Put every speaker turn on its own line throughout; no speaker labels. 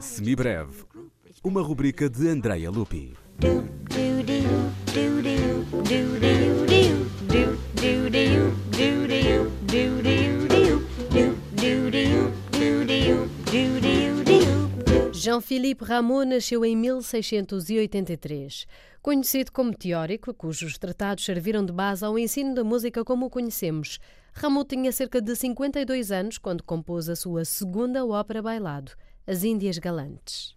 Semibreve, uma rubrica de Andrea Lupi.
Jean-Philippe Rameau nasceu em 1683. Conhecido como teórico, cujos tratados serviram de base ao ensino da música como o conhecemos, Rameau tinha cerca de 52 anos quando compôs a sua segunda ópera bailado, As Índias Galantes.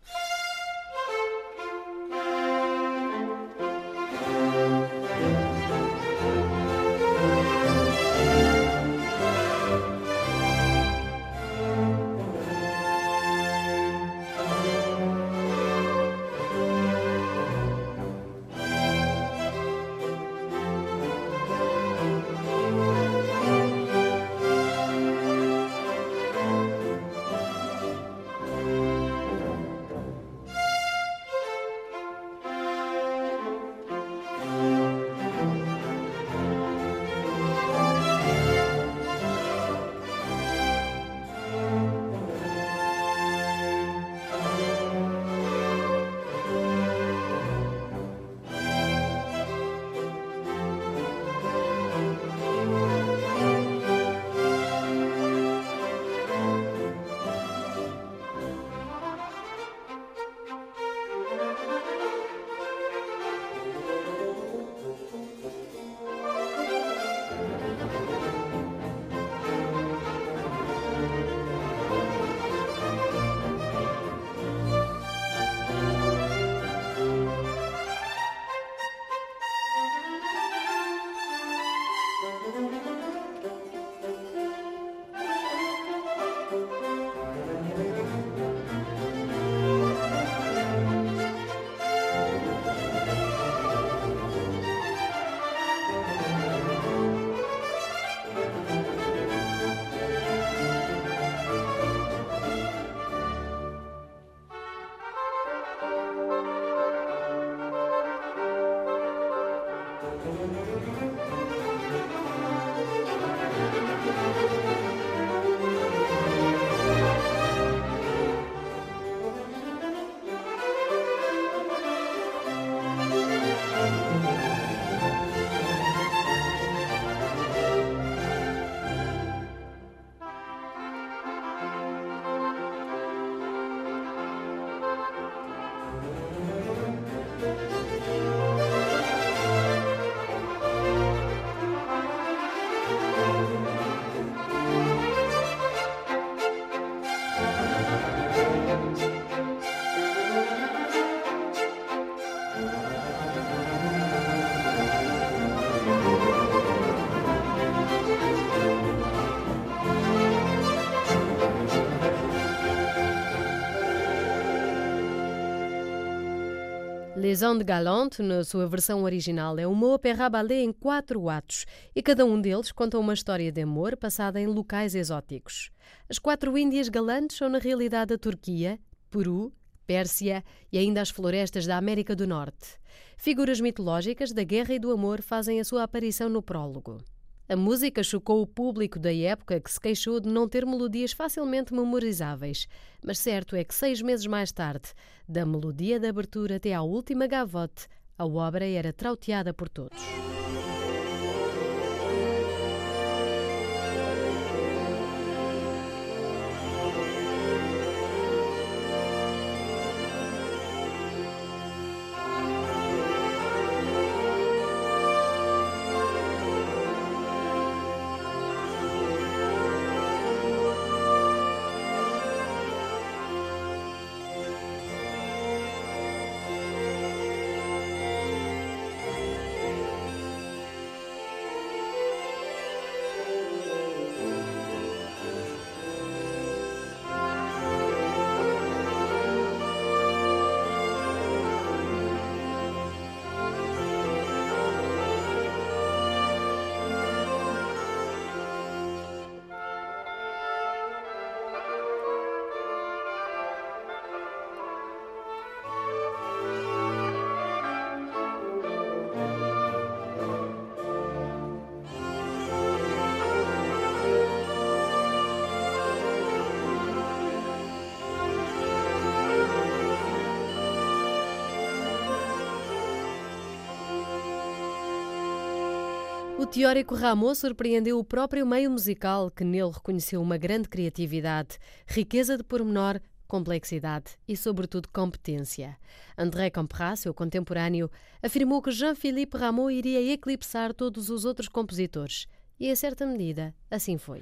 Les Andes Galantes, na sua versão original, é uma ópera ballet em quatro atos e cada um deles conta uma história de amor passada em locais exóticos. As quatro Índias galantes são na realidade a Turquia, Peru, Pérsia e ainda as florestas da América do Norte. Figuras mitológicas da guerra e do amor fazem a sua aparição no prólogo. A música chocou o público da época que se queixou de não ter melodias facilmente memorizáveis, mas certo é que seis meses mais tarde, da melodia de abertura até à última gavote, a obra era trauteada por todos. O teórico Rameau surpreendeu o próprio meio musical, que nele reconheceu uma grande criatividade, riqueza de pormenor, complexidade e, sobretudo, competência. André Campras, seu contemporâneo, afirmou que Jean-Philippe Rameau iria eclipsar todos os outros compositores. E, em certa medida, assim foi.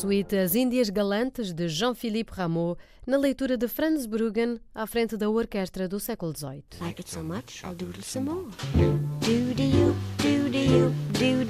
Suíte As Índias Galantes de Jean-Philippe Rameau, na leitura de Franz Bruggen, à frente da orquestra do século XVIII. Like it so much, I'll doodle some more. Do do you, do do you, do